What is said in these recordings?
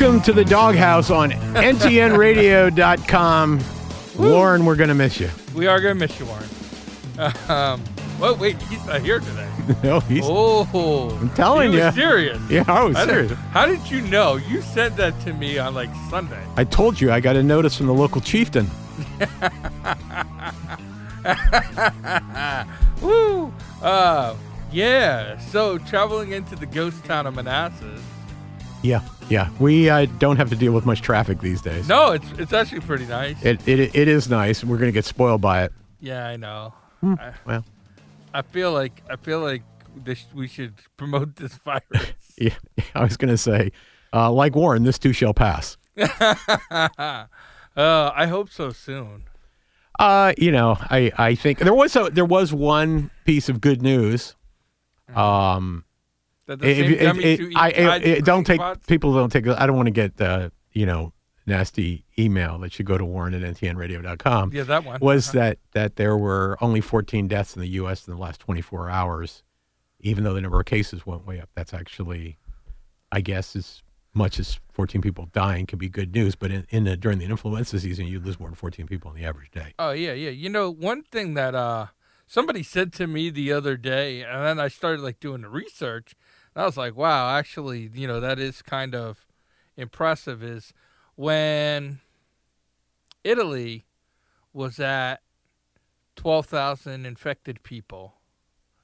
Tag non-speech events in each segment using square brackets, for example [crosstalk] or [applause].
Welcome to the DawgHouse on ntnradio.com. Warren, we're going to miss you. We are gonna miss you, Warren. [laughs] Um, well, wait, he's not here today. [laughs] no, he's. Oh, I'm telling you. serious. Yeah, I was How did- serious. how did you know? You said that to me on like Sunday. I told you I got a notice from the local chieftain. [laughs] Woo! Uh, yeah. So traveling into the ghost town of Manassas. Yeah, yeah. We uh, don't have to deal with much traffic these days. No, it's it's actually pretty nice. It, it, it is nice. We're going to get spoiled by it. yeah, I know. Hmm. I, Well, I feel like I feel like this, we should [laughs] promote this virus. [laughs] yeah, I was going to say, uh, like Warren, this too shall pass. [laughs] uh, I hope so soon. Uh, you know, I, I think there was a, there was one piece of good news. Um, That the if, if- dummies if- I, it- don't take people don't take. I don't want to get uh, you know nasty email that should go to Warren at ntnradio.com. Yeah, that one. was Uh-huh. that that there were only 14 deaths in the U.S. in the last 24 hours, even though the number of cases went way up. That's actually, I guess, as much as 14 people dying can be good news. But in, in the, during the influenza season, you lose more than 14 people on the average day. Oh yeah, yeah. You know, one thing that uh somebody said to me the other day, and then I started like doing the research, I was like, wow, actually, you know, that is kind of impressive. Is when Italy was at twelve thousand infected people,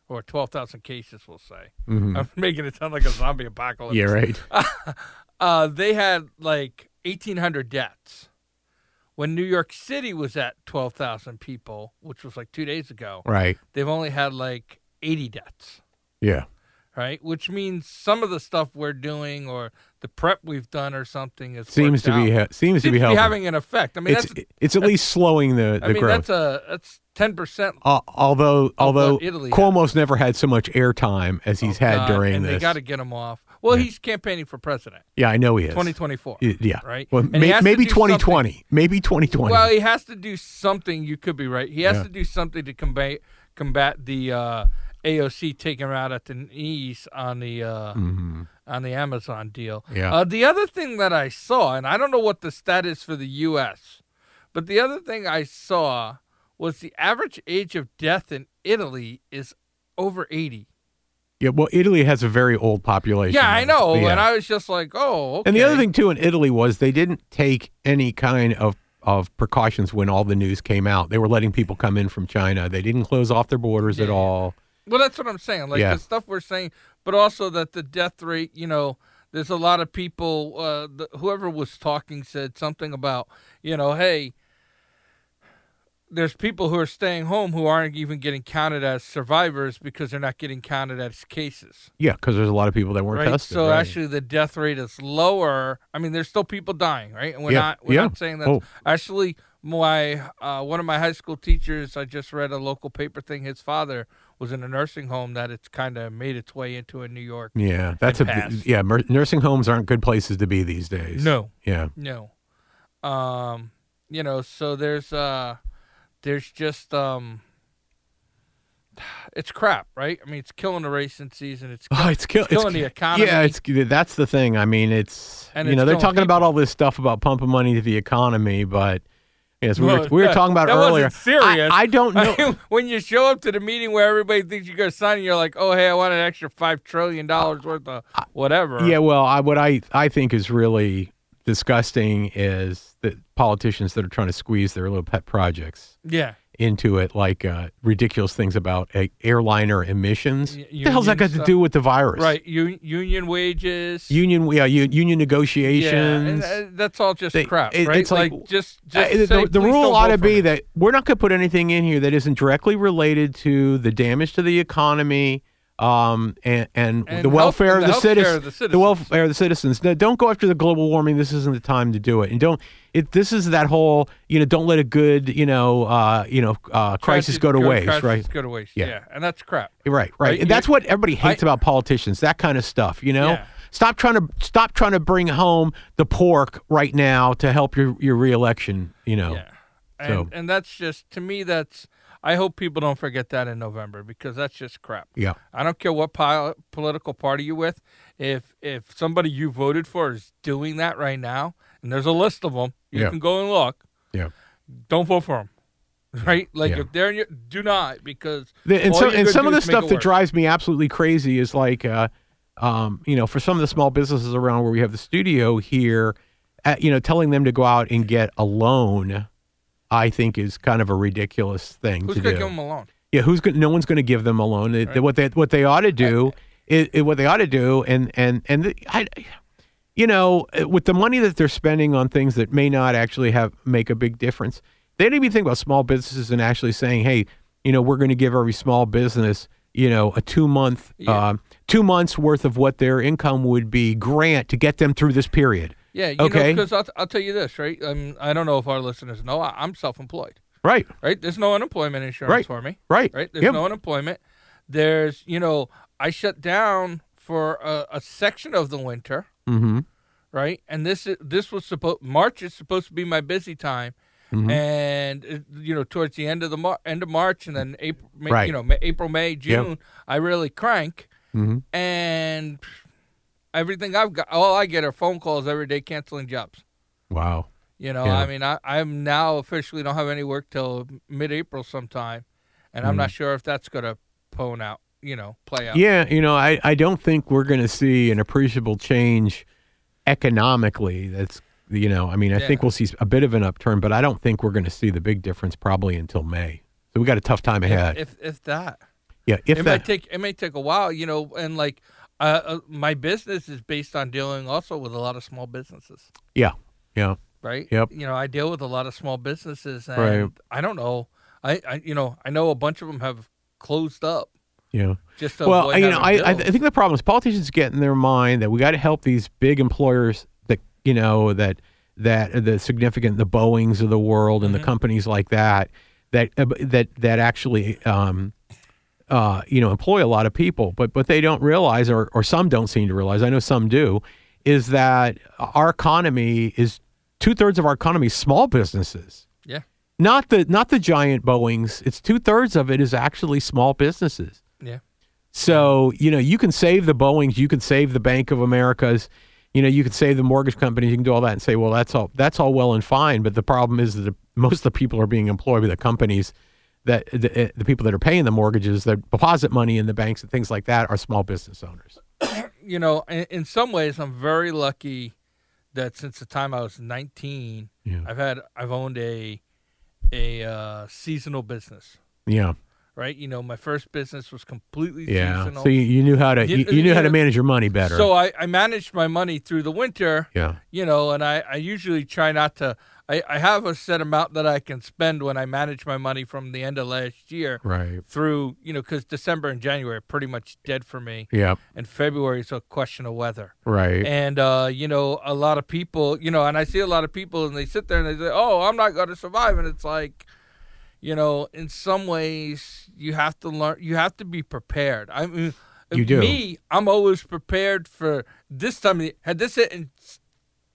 or twelve thousand cases, we'll say. Mhm. I'm making it sound like a zombie apocalypse. Yeah, right. [laughs] uh, they had like 1,800 deaths. When New York City was at 12,000 people, which was like two days ago, Right. they've only had like 80 deaths, Yeah. Right? Which means some of the stuff we're doing or the prep we've done or something is Seems to be ha- seems, to be helping. having an effect. I mean, it's that's it's at least slowing the, the I mean growth. that's a that's 10 percent. Uh, although although Italy Cuomo's never had so much airtime as he's had during and this. they got to get him off. Well, he's campaigning for president, yeah, I know he is. 2024. Yeah. right? Well, may, maybe 2020. Maybe 2020. Well, he has to do something. You could be right. He has Yeah. to do something to combat combat the uh, AOC taking him out at the knees on the uh, Mhm. on the Amazon deal. Yeah. Uh, the other thing that I saw, and I don't know what the stat is for the U.S., but the other thing I saw was the average age of death in Italy is over 80. Yeah, well, Italy has a very old population. Yeah, I know. Yeah. And I was just like, oh, okay. And the other thing too in Italy was they didn't take any kind of of precautions when all the news came out. They were letting people come in from China. They didn't close off their borders at all. Well, that's what I'm saying. Like Yeah. the stuff we're saying, but also that the death rate, you know, there's a lot of people. Uh, the, whoever was talking said something about, you know, hey, there's people who are staying home who aren't even getting counted as survivors because they're not getting counted as cases. Yeah, because there's a lot of people that weren't right. tested. so right. actually, the death rate is lower. I mean, there's still people dying, right? And we're Yeah, not we're yeah. not saying that. Oh. Actually, my uh, one of my high school teachers, I just read a local paper thing. His father was in a nursing home that it's kind of made its way into in New York. yeah, that's a pass. yeah. Mer- nursing homes aren't good places to be these days. No, Yeah. no. Um, you know, so there's uh, there's just um. It's crap, right? I mean, it's killing the racing season. It's, Oh, it's, kill- it's killing the economy. Yeah, it's that's the thing. I mean, it's And you it's know they're talking about all this stuff about pumping money to the economy, but yes, we were we were that- talking about that earlier. wasn't serious. I, [laughs] I don't know. when you show up to the meeting where everybody thinks you're going to sign, and you're like, "Oh, hey, I want an extra five trillion dollars worth of whatever." Yeah, well, I, what I I think is really disgusting is that politicians that are trying to squeeze their little pet projects yeah. Into it, like uh, ridiculous things about uh, airliner emissions. Y- the hell's that got to do with the virus? Right. U- union wages. Union, yeah, u- union yeah, and negotiations. uh, that's all just They- crap, it- right? it's like- just, Uh, just the, say, the "Please rule ought to be me." that we're not going to put anything in here that isn't directly related to the damage to the economy um, and, and, And the welfare and of the the, citizens, of the the welfare of the citizens. No, don't go after the global warming. This isn't the time to do it. And don't. It, this is that whole you know don't let a good you know uh, you know uh, crisis go to waste crisis right Go to waste. Yeah. Yeah. and that's crap. right right, Right, and that's what everybody hates I- about politicians that kind of stuff you know Yeah. stop trying to stop trying to bring home the pork right now to help your your reelection you know Yeah, and So- and that's just to me. That's I hope people don't forget that in November because that's just crap. yeah I don't care what pol- political party you're with. If if somebody you voted for is doing that right now, and there's a list of them, you Yeah. can go and look. Yeah. Don't vote for them. Right? Like Yeah. if they're in your, do not because The, and so, and some of the stuff that drives me absolutely crazy is like, uh, um, you know, for some of the small businesses around where we have the studio here, uh, you know, telling them to go out and get a loan, I think is kind of a ridiculous thing who's to gonna do. give them a loan? yeah, who's going? No one's going to give them a loan. It- Right. What they what they ought to do is, is what they ought to do, and and and the, I, you know, with the money that they're spending on things that may not actually have make a big difference, they don't even think about small businesses and actually saying, hey, you know, we're going to give every small business, you know, a two month, Yeah. um, two months worth of what their income would be grant to get them through this period. Yeah, you Okay. because I'll, I'll tell you this, right? Um, I don't know if our listeners know. I, I'm self-employed, Right, right? There's no unemployment insurance Right. for me. right, right? There's Yep. no unemployment. There's, you know, I shut down for a, a section of the winter, mm-hmm. right? And this is this was supposed March is supposed to be my busy time, Mhm. and uh, you know, towards the end of the Mar- end of March and then April, May, Right. you know, May, April, May, June, I really crank, Mm-hmm. and everything I've got, all I get are phone calls every day canceling jobs. Wow. You know, Yeah. I mean, I, I'm now officially don't have any work till mid-April sometime, and I'm not sure if that's gonna pone out, you know, play out. Mm. Yeah, you know, I, I don't think we're going to see an appreciable change economically. That's you know, I mean, I think we'll see a bit of an upturn, but I don't think we're going to see the big difference probably until May. So we got a tough time ahead. If if that, yeah, if it that, might take it may take a while, you know, and like uh, uh, my business is based on dealing also with a lot of small businesses, yeah, yeah, right? Yep. You know, I deal with a lot of small businesses, and Right. I don't know, I, I you know I know a bunch of them have closed up yeah. just to Well, avoid you know, I, I. I think the problem is politicians get in their mind that we got to help these big employers that you know that that the significant the Boeing's of the world and Mm-hmm. the companies like that that uh, that that actually um, uh, you know employ a lot of people, but but they don't realize or or some don't seem to realize. I know some do, is that our economy is two thirds of our economy is small businesses yeah, not the not the giant Boeing's. It's two thirds of it is actually small businesses. yeah. So, you know, you can save the Boeings, you can save the Bank of Americas, you know, you can save the mortgage companies, you can do all that and say, well, that's all that's all well and fine, but the problem is that most of the people are being employed by the companies that the, the people that are paying the mortgages, the deposit money in the banks and things like that are small business owners. [coughs] You know, in, in some ways, I'm very lucky that since the time I was 19, Yeah. I've had I've owned a a uh, seasonal business. Yeah. Right, you know, my first business was completely Yeah. seasonal. So you, you knew how to You- you, you knew how to manage your money better. So I, I managed my money through the winter, yeah. you know, and I, I usually try not to. I, I have a set amount that I can spend when I manage my money from the end of last year Right. through, you know, because December and January are pretty much dead for me, Yeah. and February is a question of weather. Right. And uh, you know, a lot of people, you know, and I see a lot of people, and they sit there and they say, "Oh, I'm not going to survive," and it's like, you know, in some ways, you have to learn, you have to be prepared. I mean, You do. Me, I'm always prepared for this time. Had this hit in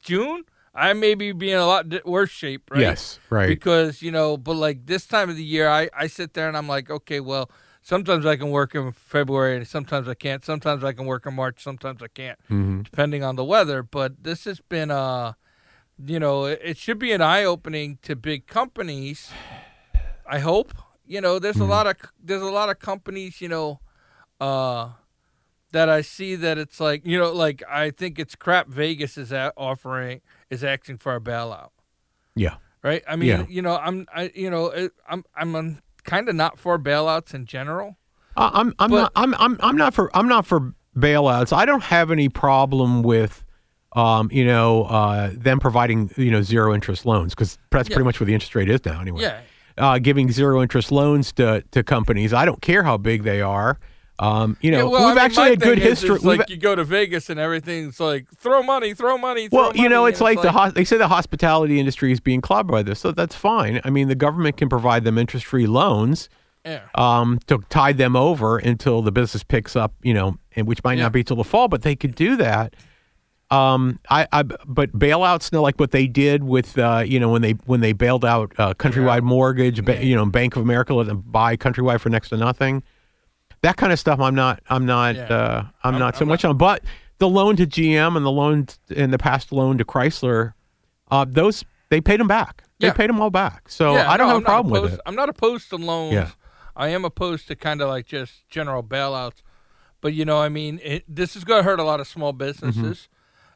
June, I may be be in a lot worse shape, right? Yes. Right. Because you know, but like this time of the year, I I sit there and I'm like, okay, well. Sometimes I can work in February, and sometimes I can't. Sometimes I can work in March, sometimes I can't hmm depending on the weather. But this has been, uh, you know, it, it should be an eye opening to big companies. I hope. You know, there's a lot of there's a lot of companies, you know, uh, that I see that it's like, you know, like I think it's crap. Vegas is offering is asking for a bailout, Yeah. right? I mean, Yeah. you know, I'm, I, you know, I'm, I'm kind of not for bailouts in general. I'm I'm But- not I'm I'm I'm not for I'm not for bailouts. I don't have any problem with um, you know, uh, them providing you know zero interest loans because that's Yeah. pretty much what the interest rate is now anyway. Yeah. Uh, giving zero interest loans to to companies. I don't care how big they are. Um, you know, Yeah, well, we've mean, actually had good thing is, history. Like you go to Vegas and everything's like throw money, throw money. Throw well, you know, money," it's and like, the hos- they say the hospitality industry is being clobbed by this, so that's fine. I mean, the government can provide them interest free loans. yeah. um, to tide them over until the business picks up, you know, and which might Yeah. not be till the fall, but they could do that. Um, I, I, but bailouts, no, like what they did with, uh, you know, when they when they bailed out uh, Countrywide Mortgage, ba- you know, Bank of America, let them buy Countrywide for next to nothing. That kind of stuff, I'm not, I'm not, Yeah. uh, I'm, I'm- not so I'm much on. But the loan to GM and the loan and the past loan to Chrysler, uh, those they paid them back. Yeah. They paid them all back. So Yeah, I don't no, have a not problem with opposed- it. I'm not opposed to loans. Yeah. I am opposed to kind of like just general bailouts. But you know, I mean, it, this is going to hurt a lot of small businesses. Mm-hmm.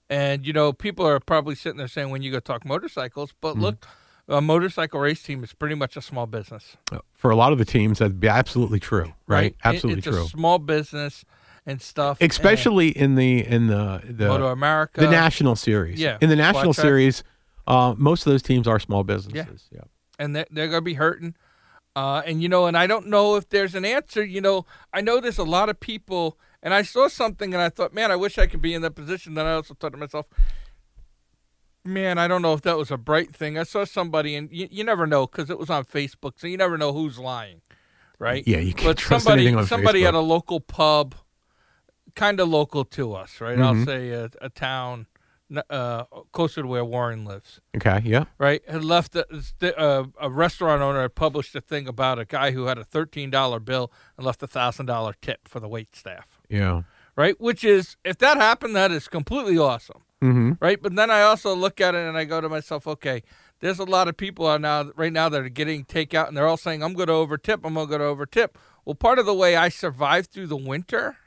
And you know, people are probably sitting there saying, "When you go talk motorcycles," Mm-hmm. but look, a motorcycle race team is pretty much a small business, For a lot of the teams, that'd be absolutely true. Right? It- Absolutely it's true. a small business and stuff. and especially in the in the the, Moto America, the national series. Yeah, in the national series, uh, most of those teams are small businesses. Yeah, and they're, they're going to be hurting. Uh, and you know, and I don't know if there's an answer. You know, I know there's a lot of people, and I saw something, and I thought, man, I wish I could be in that position. Then I also thought to myself, man, I don't know if that was a bright thing. I saw somebody, and you, you never know because it was on Facebook, so you never know who's lying, right? Yeah, you can't But trust somebody, anything on somebody Facebook. at a local pub, kind of local to us, right? I'll Mhm. say a, a town uh, closer to where Warren lives Okay. Yeah. right, had left a, a, a restaurant owner had published a thing about a guy who had a thirteen dollar bill and left a thousand dollar tip for the wait staff, Yeah. right? Which is, if that happened, that is completely awesome, Mm-hmm. right? But then I also look at it and I go to myself, okay, there's a lot of people out now right now that are getting takeout and they're all saying, I'm going to overtip, I'm going to overtip. Well, part of the way I survived through the winter,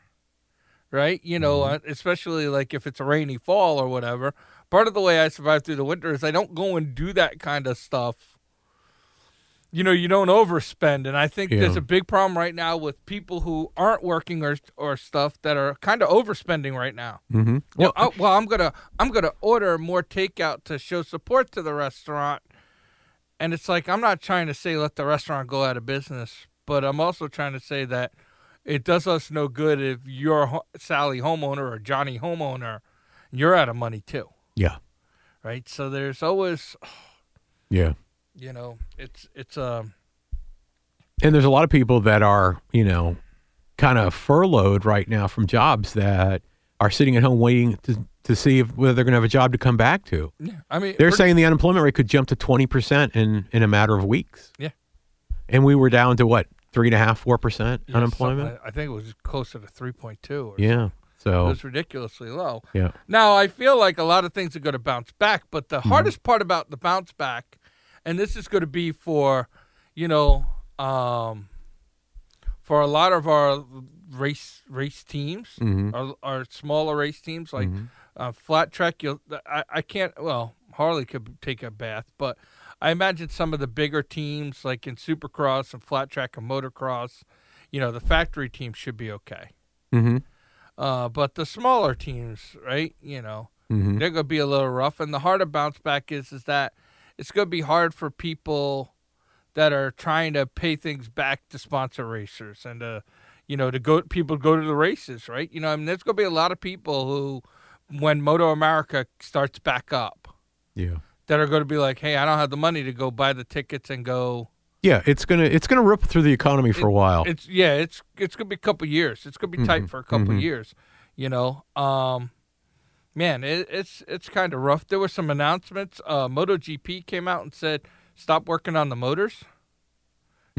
right? You know, uh, especially like if it's a rainy fall or whatever. Part of the way I survive through the winter is I don't go and do that kind of stuff. You know, you don't overspend, and I think there's a big problem right now with people who aren't working or or stuff that are kind of overspending right now. Mm-hmm. Well, Well, well, I'm gonna I'm gonna order more takeout to show support to the restaurant, and it's like I'm not trying to say let the restaurant go out of business, but I'm also trying to say that it does us no good if you're Sally homeowner or Johnny homeowner, you're out of money too, yeah. right? So there's always, [sighs] Yeah. You know, it's it's um And there's a lot of people that are, you know, kind of furloughed right now from jobs that are sitting at home waiting to, to see if, whether they're going to have a job to come back to. yeah, I mean They're saying the unemployment rate could jump to 20% in, in a matter of weeks. Yeah. And we were down to what, three and a half, four percent Yeah, unemployment. I think it was closer to 3.2 or Yeah. So it was ridiculously low. yeah. Now, I feel like a lot of things are going to bounce back, but the hardest part about the bounce back, and this is going to be for, you know, um, for a lot of our race race teams, Mhm. our, our smaller race teams like Mhm. uh, flat track. You'll, I, I can't. Well, Harley could take a bath, but I imagine some of the bigger teams like in Supercross and flat track and motocross, you know, the factory teams should be okay. Mhm. Uh, but the smaller teams, right? You know, Mhm. they're going to be a little rough. And the harder bounce back is is that it's going to be hard for people that are trying to pay things back to sponsor racers and to, you know, to go people go to the races, right? You know, I mean, there's going to be a lot of people who, when Moto America starts back up, Yeah. that are going to be like, hey, I don't have the money to go buy the tickets and go. Yeah. It's gonna it's gonna rip through the economy for a while. It's yeah, it's it's going to be a couple years. It's going to be tight Mhm, for a couple mhm. years, you know. Um, man, it, it's it's kind of rough. There were some announcements. Uh, MotoGP came out and said stop working on the motors,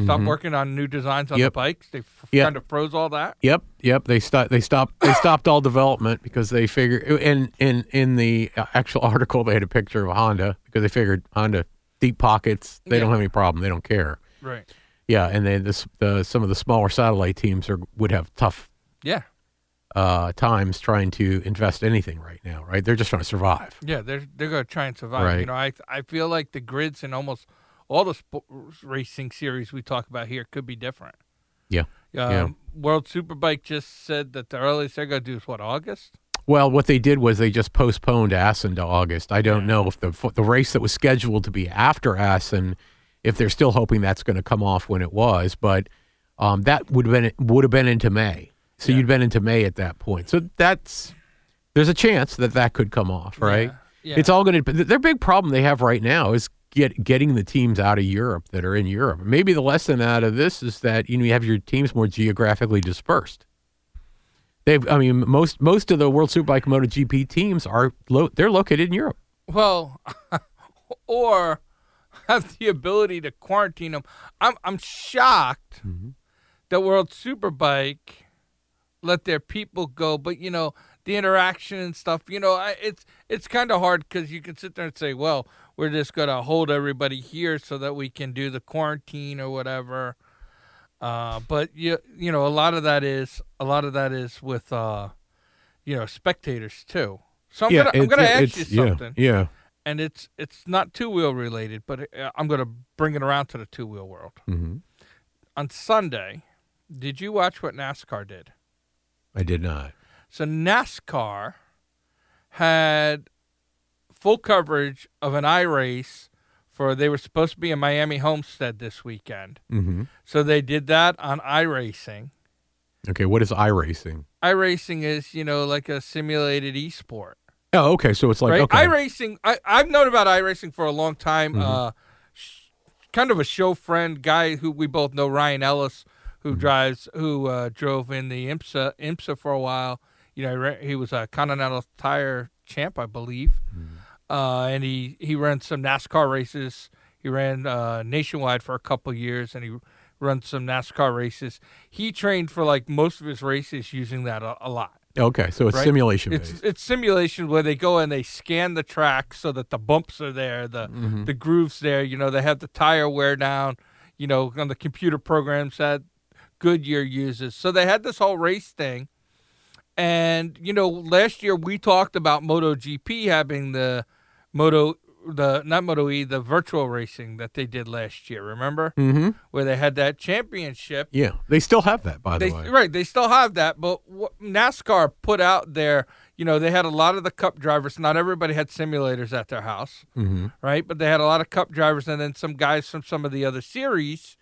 stop Mhm. working on new designs on Yep. the bikes. They f- Yep. kind of froze all that. Yep, yep. They stopped. They stopped. They [coughs] stopped all development because they figured. In in in the actual article, they had a picture of Honda because they figured Honda deep pockets. They Yeah. don't have any problem. They don't care. Right. Yeah, and then this the some of the smaller satellite teams are would have tough Yeah. Uh, times trying to invest anything right now. Right? They're just trying to survive. Yeah. They're they're going to try and survive. You know, I I feel like the grids in almost all the racing series we talk about here could be different. Yeah. Um, Yeah. World Superbike just said that the earliest they're going to do is what August. Well, what they did was they just postponed Assen to August. I don't know if the the race that was scheduled to be after Assen, if they're still hoping that's going to come off when it was, but um, that would have been would have been into May. So Yeah. you'd been into May at that point. So that's there's a chance that that could come off, right? Yeah. It's all going to. Their big problem they have right now is get getting the teams out of Europe that are in Europe. Maybe the lesson out of this is that you know you have your teams more geographically dispersed. They've, I mean, most most of the World Superbike MotoGP teams are lo- they're located in Europe. Well, [laughs] or have the ability to quarantine them. I'm I'm shocked Mm-hmm. that World Superbike let their people go, but you know the interaction and stuff. You know, I, it's it's kind of hard because you can sit there and say, well, we're just gonna hold everybody here so that we can do the quarantine or whatever. Uh, but you you know a lot of that is a lot of that is with uh, you know spectators too. So I'm gonna I'm gonna ask you something Yeah. and it's it's not two wheel related, but uh, I'm going to bring it around to the two wheel world. hmm On Sunday, did you watch what NASCAR did? I did not. So NASCAR had full coverage of an I race for they were supposed to be in Miami Homestead this weekend. hmm So they did that on iRacing. Okay, what is iRacing? iRacing is, you know, like a simulated esport. Oh, okay. So it's like right? okay. iRacing, I, I've known about iRacing for a long time. Mhm. Uh, sh- kind of a show friend guy who we both know, Ryan Ellis, who Mm-hmm. drives, who uh, drove in the IMSA IMSA for a while. You know, he he was a Continental Tire champ, I believe, Mm-hmm. uh, and he he ran some NASCAR races. He ran uh, nationwide for a couple years, and he runs some NASCAR races. He trained for like most of his races using that a, a lot. okay, so it's right? simulation It's based. it's simulation where they go and they scan the track so that the bumps are there, the Mhm. the grooves there. You know, they have the tire wear down. You know, on the computer programs that Goodyear uses. So they had this whole race thing, and you know, last year we talked about MotoGP having the Moto the not Moto E the virtual racing that they did last year. Remember Mhm. where they had that championship Yeah, they still have that by they, the way. right, they still have that, but what NASCAR put out there, you know, they had a lot of the Cup drivers. Not everybody had simulators at their house, hmm right? But they had a lot of Cup drivers, and then some guys from some of the other series.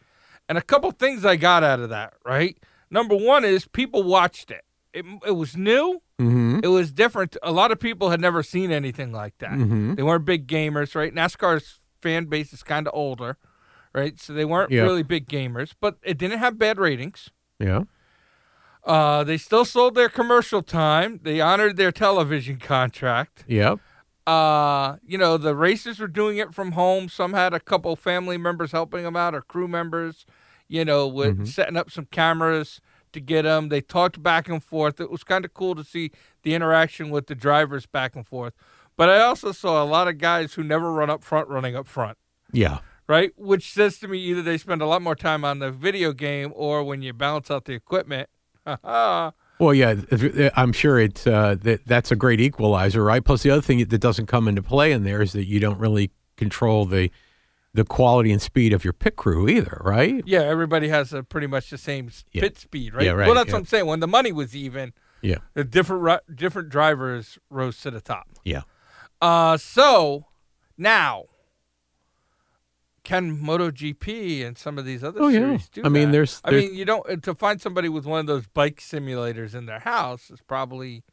And a couple things I got out of that, right? Number one is people watched it. It, it was new. hmm It was different. A lot of people had never seen anything like that. hmm They weren't big gamers, right? NASCAR's fan base is kind of older, right? So they weren't Yeah. really big gamers, but it didn't have bad ratings. Yeah. Uh, they still sold their commercial time. They honored their television contract. Yep. Uh, you know, the racers were doing it from home. Some had a couple family members helping them out or crew members. you know, with Mhm. setting up some cameras to get them. They talked back and forth. It was kind of cool to see the interaction with the drivers back and forth. But I also saw a lot of guys who never run up front running up front, Yeah. right? Which says to me either they spend a lot more time on the video game or when you balance out the equipment. [laughs] Well, yeah, I'm sure it's uh, that that's a great equalizer, right? Plus, the other thing that doesn't come into play in there is that you don't really control the the quality and speed of your pit crew either, right? yeah, everybody has a pretty much the same Yeah. pit speed, right? Yeah, right, Well, that's yeah. what I'm saying. When the money was even, Yeah, the different different drivers rose to the top. yeah. Uh, so now can MotoGP and some of these other Oh, yeah. series do I mean, that? there's- I mean, you don't to find somebody with one of those bike simulators in their house is probably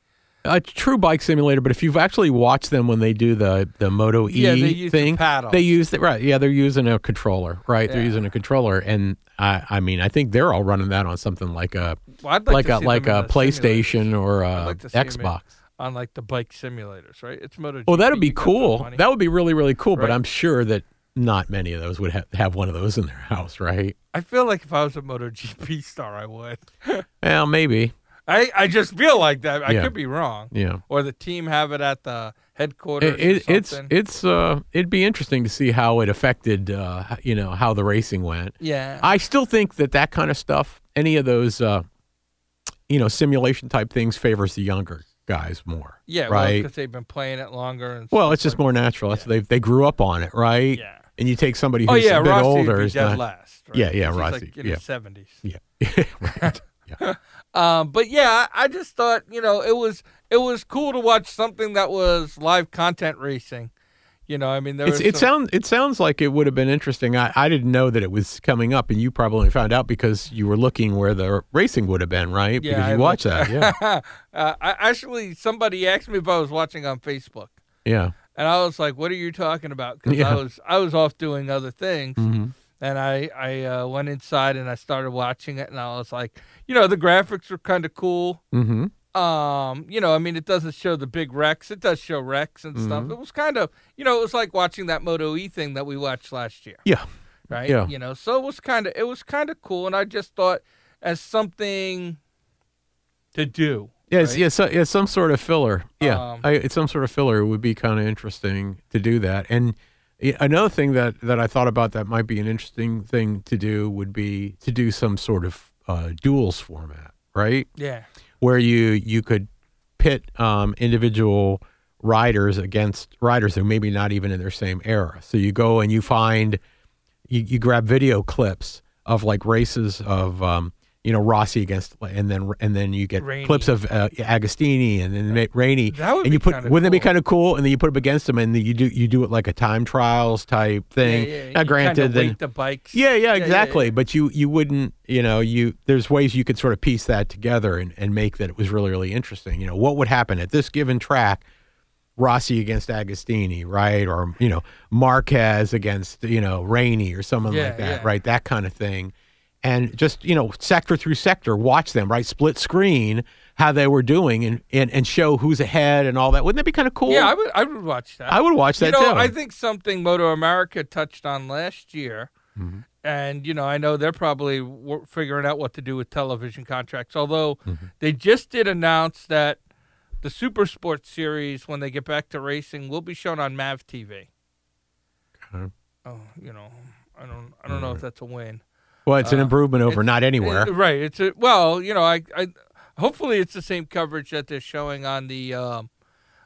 A true bike simulator, but if you've actually watched them when they do the the Moto E Yeah, they use the thing, paddles. they use the right. Yeah, they're using a controller, right? They're using a controller, and I, I mean, I think they're all running that on something like a well, like, like a like a. PlayStation or a like to see 'em in- Xbox. on like the bike simulators, right? It's MotoGP. Well, that'd be the cool. That would be really, really cool. But I'm sure that not many of those would ha- have one of those in their house, right? I feel like if I was a MotoGP [laughs] star, I would. [laughs] Well, maybe. I I just feel like that. I Yeah. could be wrong. Yeah. Or the team have it at the headquarters. It, it, it's it's uh it'd be interesting to see how it affected uh you know how the racing went. yeah. I still think that that kind of stuff, any of those uh you know simulation type things, favors the younger guys more. yeah, right. because they've been playing it longer. And Well, it's just like- more natural. That's they they grew up on it, right? Yeah. And you take somebody Oh who's yeah, a bit Rossi older, would be dead not. last. Right? Yeah, yeah, he's, Rossi, like in yeah. his seventies. Yeah, [laughs] right. Yeah. [laughs] Um, but yeah, I just thought you know it was it was cool to watch something that was live content racing. You know, I mean, there it sounds it sounds like it would have been interesting. I, I didn't know that it was coming up, and you probably found out because you were looking where the racing would have been, right? Yeah, because you I watched looked- that. Yeah, [laughs] uh, I actually somebody asked me if I was watching on Facebook, yeah. And I was like, "What are you talking about?" Because Yeah. I was I was off doing other things, hmm and I I uh, went inside and I started watching it, and I was like, you know, the graphics were kind of cool. hmm Um, you know, I mean, it doesn't show the big wrecks. It does show wrecks and stuff. Mhm. It was kind of, you know, it was like watching that Moto E thing that we watched last year, Yeah, right? Yeah. You know, so it was kind of, it was kind of cool, and I just thought as something to do. Yeah, right? yeah, so, yeah. Some sort of filler. Yeah, Um, I, it's some sort of filler. It would be kind of interesting to do that. And another thing that that I thought about that might be an interesting thing to do would be to do some sort of uh, duels format, right? Yeah. where you you could pit um, individual riders against riders who maybe not even in their same era. So you go and you find you, you grab video clips of like races of um, you know Rossi against and then and then you get Rainey. clips of uh, Agostini and then Rainey That would and you put wouldn't that be kind of cool and then you put them against them and then you do you do it like a time trials type thing. Yeah, yeah. Now granted then the bikes. yeah, yeah, exactly. But you you wouldn't, you know, you there's ways you could sort of piece that together and, and make that it was really, really interesting. You know, what would happen at this given track, Rossi against Agostini, right? Or, you know, Marquez against, you know, Rainey or someone like that, right? That kind of thing. And just, you know, sector through sector, watch them, right? Split screen how they were doing and, and, and show who's ahead and all that. Wouldn't that be kind of cool? Yeah, I would, I would watch that. I would watch that you know, too. I think something Moto America touched on last year, Mm-hmm. and you know, I know they're probably wor- figuring out what to do with television contracts. Although Mm-hmm. they just did announce that the Super Sports series, when they get back to racing, will be shown on Mav TV. Okay. Oh, you know, I don't, I don't know if that's a win. Well, it's an uh, improvement over not anywhere. Uh, right. It's a well, you know, I, I hopefully it's the same coverage that they're showing on the um,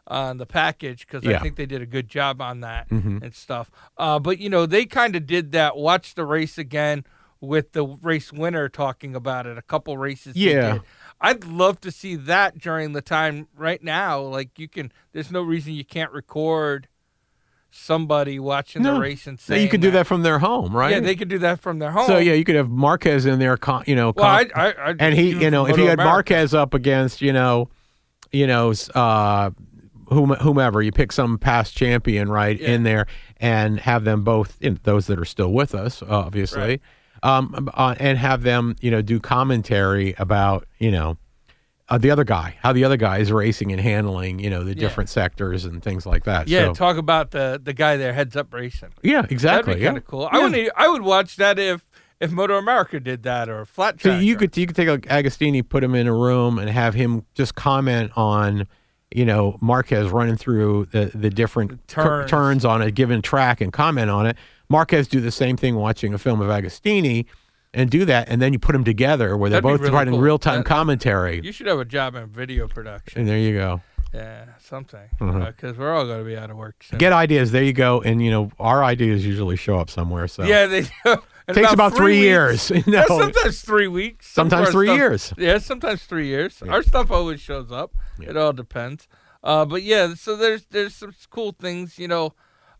on the package because Yeah. I think they did a good job on that Mhm. and stuff. Uh, but you know, they kind of did that. Watch the race again with the race winner talking about it. A couple races. Yeah. I'd love to see that during the time right now. Like you can, there's no reason you can't record somebody watching No. the race and saying you could do that from their home, right? Yeah, they could do that from their home. So yeah, you could have Marquez in there, con- you know, Well, I, I, I and he, you know, if you had America. Marquez up against, you know, you know, uh, whomever you pick some past champion right Yeah. in there and have them both, you know, those that are still with us, obviously, Right. um, uh, and have them, you know, do commentary about, you know. Uh, the other guy, how the other guy is racing and handling, you know, the Yeah. different sectors and things like that. Yeah, so, talk about the the guy there heads up racing. yeah, exactly. That'd be yeah. kind of cool. I would I would watch that if if Moto America did that or Flat So you or- could you could take like Agostini, put him in a room, and have him just comment on, you know, Marquez running through the the different Turns. turns on a given track and comment on it. Marquez do the same thing watching a film of Agostini, and do that, and then you put them together where they're That'd both really providing cool. real time commentary. You should have a job in video production. and there you go. Yeah, something. Because we're all going to be out of work soon. Get ideas. There you go. And you know, our ideas usually show up somewhere. So Yeah, they [laughs] in takes about three, weeks- years. [laughs] Yeah, no, sometimes three weeks. Some sometimes three stuff- years. Yeah, sometimes three years. Our stuff always shows up. Yeah. It all depends. Uh, but yeah, so there's there's some cool things. You know,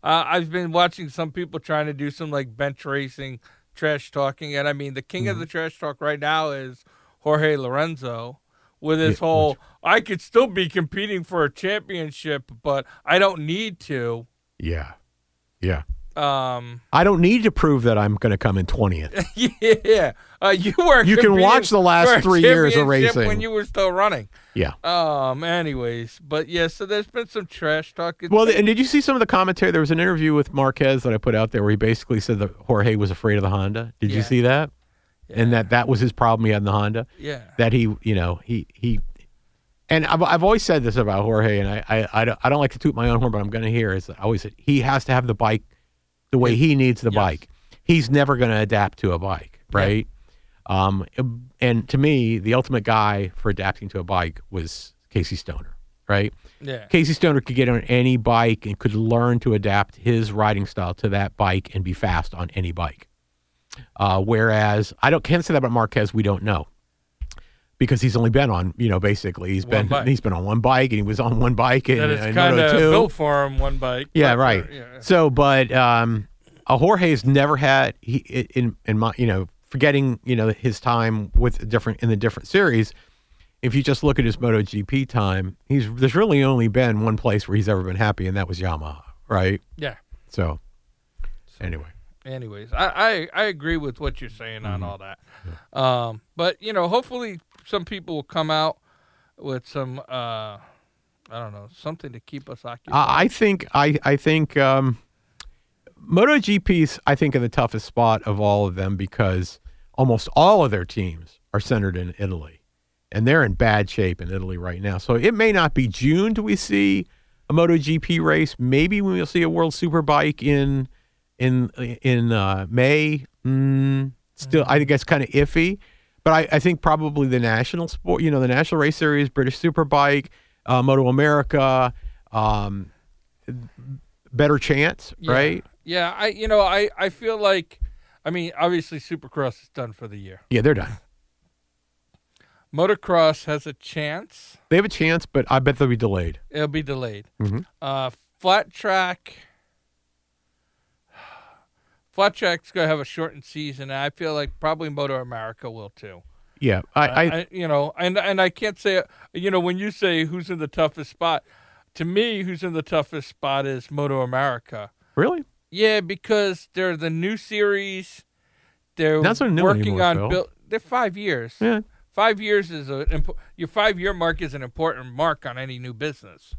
uh, I've been watching some people trying to do some like bench racing, trash talking, and I mean the king Mm-hmm. of the trash talk right now is Jorge Lorenzo. With his Yeah, whole, I could still be competing for a championship, but I don't need to. Yeah, yeah. Um, I don't need to prove that I'm going to come in twentieth. [laughs] yeah, uh, you were. You can watch the last three years of racing. when you were still running. Yeah. Um. Anyways, but yeah. So there's been some trash talk. Well, and did you see some of the commentary? There was an interview with Marquez that I put out there where he basically said that Jorge was afraid of the Honda. Did you see that? And that that was his problem he had in the Honda. yeah. That he, you know, he he. And I've, I've always said this about Jorge, and I, I, I, don't, I don't like to toot my own horn, but I'm going to hear is I always said he has to have the bike the way he needs the Yes. bike. He's never going to adapt to a bike, Yeah. right? Um, and to me, the ultimate guy for adapting to a bike was Casey Stoner, right? Yeah. Casey Stoner could get on any bike and could learn to adapt his riding style to that bike and be fast on any bike. Uh, whereas I don't can't say that about Marquez. We don't know because he's only been on you know basically he's One been bike. he's been on one bike and he was on one bike and, it's and kind of Moto2. built for him. One bike. Yeah, but, right. uh, yeah. So, but um, uh, Jorge's never had he in in my you know forgetting you know his time with different in the different series. If you just look at his MotoGP time, he's there's really only been one place where he's ever been happy, and that was Yamaha, right? Yeah. So, anyway, Anyways, I, I I agree with what you're saying on Mm-hmm. all that. Um. But you know, hopefully, some people will come out with some. uh I don't know, something to keep us occupied. I, think I I think um, MotoGP's I think in the toughest spot of all of them because almost all of their teams are centered in Italy, and they're in bad shape in Italy right now. So it may not be June till we see a MotoGP race. Maybe we'll see a World Superbike in in in uh, May. Mm, still, I think that's kind of iffy. But I, I think probably the national sport, you know, the national race series, British Superbike, uh, Moto America, um, better chance, Yeah. right? Yeah, I you know I I feel like, I mean, obviously Supercross is done for the year. Yeah, they're done. Motocross has a chance. They have a chance, but I bet they'll be delayed. It'll be delayed. Mhm. Uh, flat track. Flat track's gonna have a shortened season. and I feel like probably Moto America will too. Yeah, I, uh, I, I, you know, and and I can't say, you know, when you say who's in the toughest spot, to me, who's in the toughest spot is Moto America. really. Yeah, because they're the new series. They're Not so new working anymore, on Phil. build. They're five years. Yeah, Five years is a your five year mark is an important mark on any new business,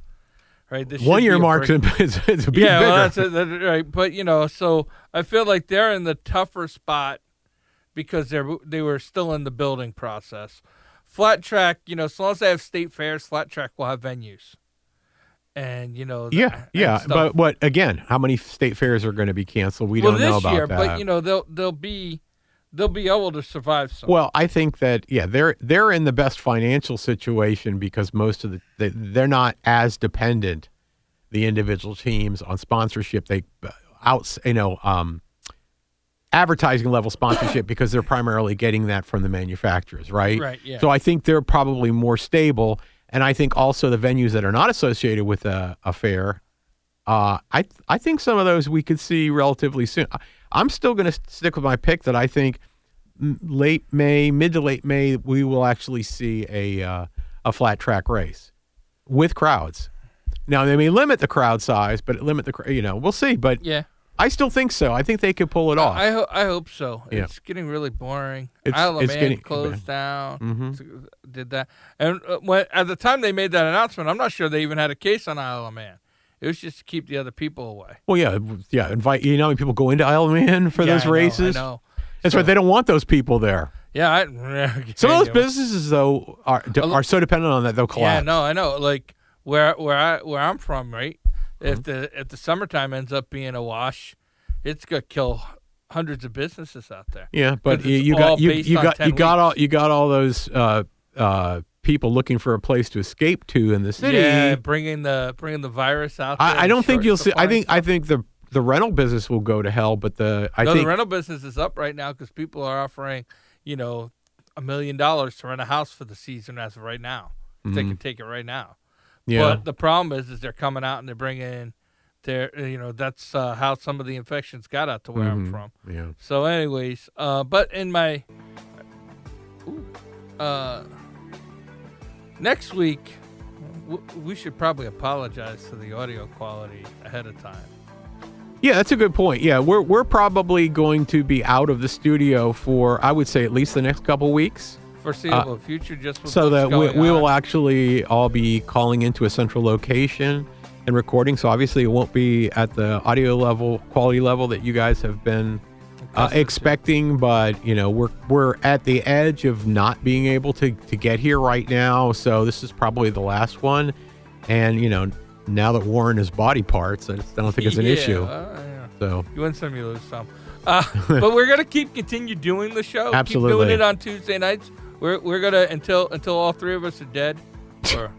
right? This one year a break- [laughs] is, a yeah, bigger. well, that's that- right. But you know, so I feel like they're in the tougher spot because they're they were still in the building process. Flat track, you know, as long as they have state fairs, flat track will have venues, and you know, th- yeah, yeah. But what again? How many state fairs are going to be canceled? We well, don't know about year, that. but you know, they'll they'll be they'll be able to survive some. Well, I think that yeah, they're they're in the best financial situation because most of the they, they're not as dependent the individual teams on sponsorship. They uh, outs you know um, advertising level sponsorship [coughs] because they're primarily getting that from the manufacturers, right? Right, yeah. So I think they're probably more stable, and I think also the venues that are not associated with a, a fair. Uh, I I think some of those we could see relatively soon. I- I'm still going to stick with my pick that I think late May, mid to late May, we will actually see a uh, a flat track race with crowds. Now they may limit the crowd size, but limit the you know we'll see. But yeah, I still think so. I think they could pull it off. I ho- I hope so. Yeah. It's getting really boring. It's- Isle it's Man getting- closed down. Mhm. Did that, and uh, when at the time they made that announcement, I'm not sure they even had a case on Isle of Man. It was just to keep the other people away. well, yeah, yeah. Invite you know how many people go into Isle of Man for Yeah, those I know, races. I know. That's So- right. They don't want those people there. Yeah, I, [laughs] Some of those businesses though are are so dependent on that they'll collapse. Yeah, no, I know. Like where where I where I'm from, right? Mm-hmm. If the if the summertime ends up being a wash, it's gonna kill hundreds of businesses out there. Yeah, but you, you got you, you got 10 you got all you got all those uh, uh, people looking for a place to escape to in the city. Yeah, bringing the bringing the virus out. there I, I don't think you'll see. I and think I think the the rental business will go to hell, but the I no, think the rental business is up right now because people are offering, you know, a million dollars to rent a house for the season as of right now. If They can take it right now. Mm-hmm. yeah. But the problem is, is they're coming out and they're bringing their, you know, that's uh, how some of the infections got out to where I'm Mhm. from. yeah. So, anyways, uh, but in my Ooh, uh, next week, w- we should probably apologize to the audio quality ahead of time. Yeah, that's a good point. Yeah, we're we're probably going to be out of the studio for I would say at least the next couple weeks, Foreseeable future, just Uh, so that we, we will actually all be calling into a central location and recording. So obviously, it won't be at the audio level, quality level that you guys have been uh, expecting. But you know, we're we're at the edge of not being able to to get here right now. So this is probably the last one, and you know. Now that Warren has body parts, I just don't think it's an Yeah, issue. uh, yeah. So You win some, you lose some. Uh, [laughs] but we're gonna keep continue doing the show. Keep Absolutely. doing it on Tuesday nights. We're we're gonna until until all three of us are dead, or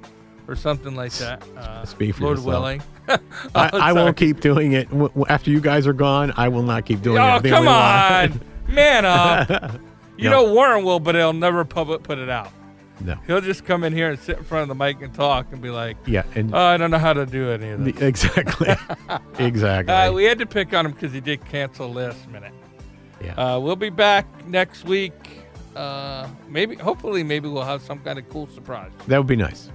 or something like that. Uh, Speak for Lord yourself. willing. [laughs] I, I won't keep doing it W- after you guys are gone. I will not keep doing it. Oh I'm the come only on, [laughs] man up. [laughs] You No. know Warren will, but he'll never public put it out. no. He'll just come in here and sit in front of the mic and talk and be like, Yeah, and "Oh, I don't know how to do any of this." the- exactly, exactly. Uh, we had to pick on him because he did cancel last minute. yeah. Uh, we'll be back next week. Uh, maybe, hopefully, maybe we'll have some kind of cool surprise. that would be nice.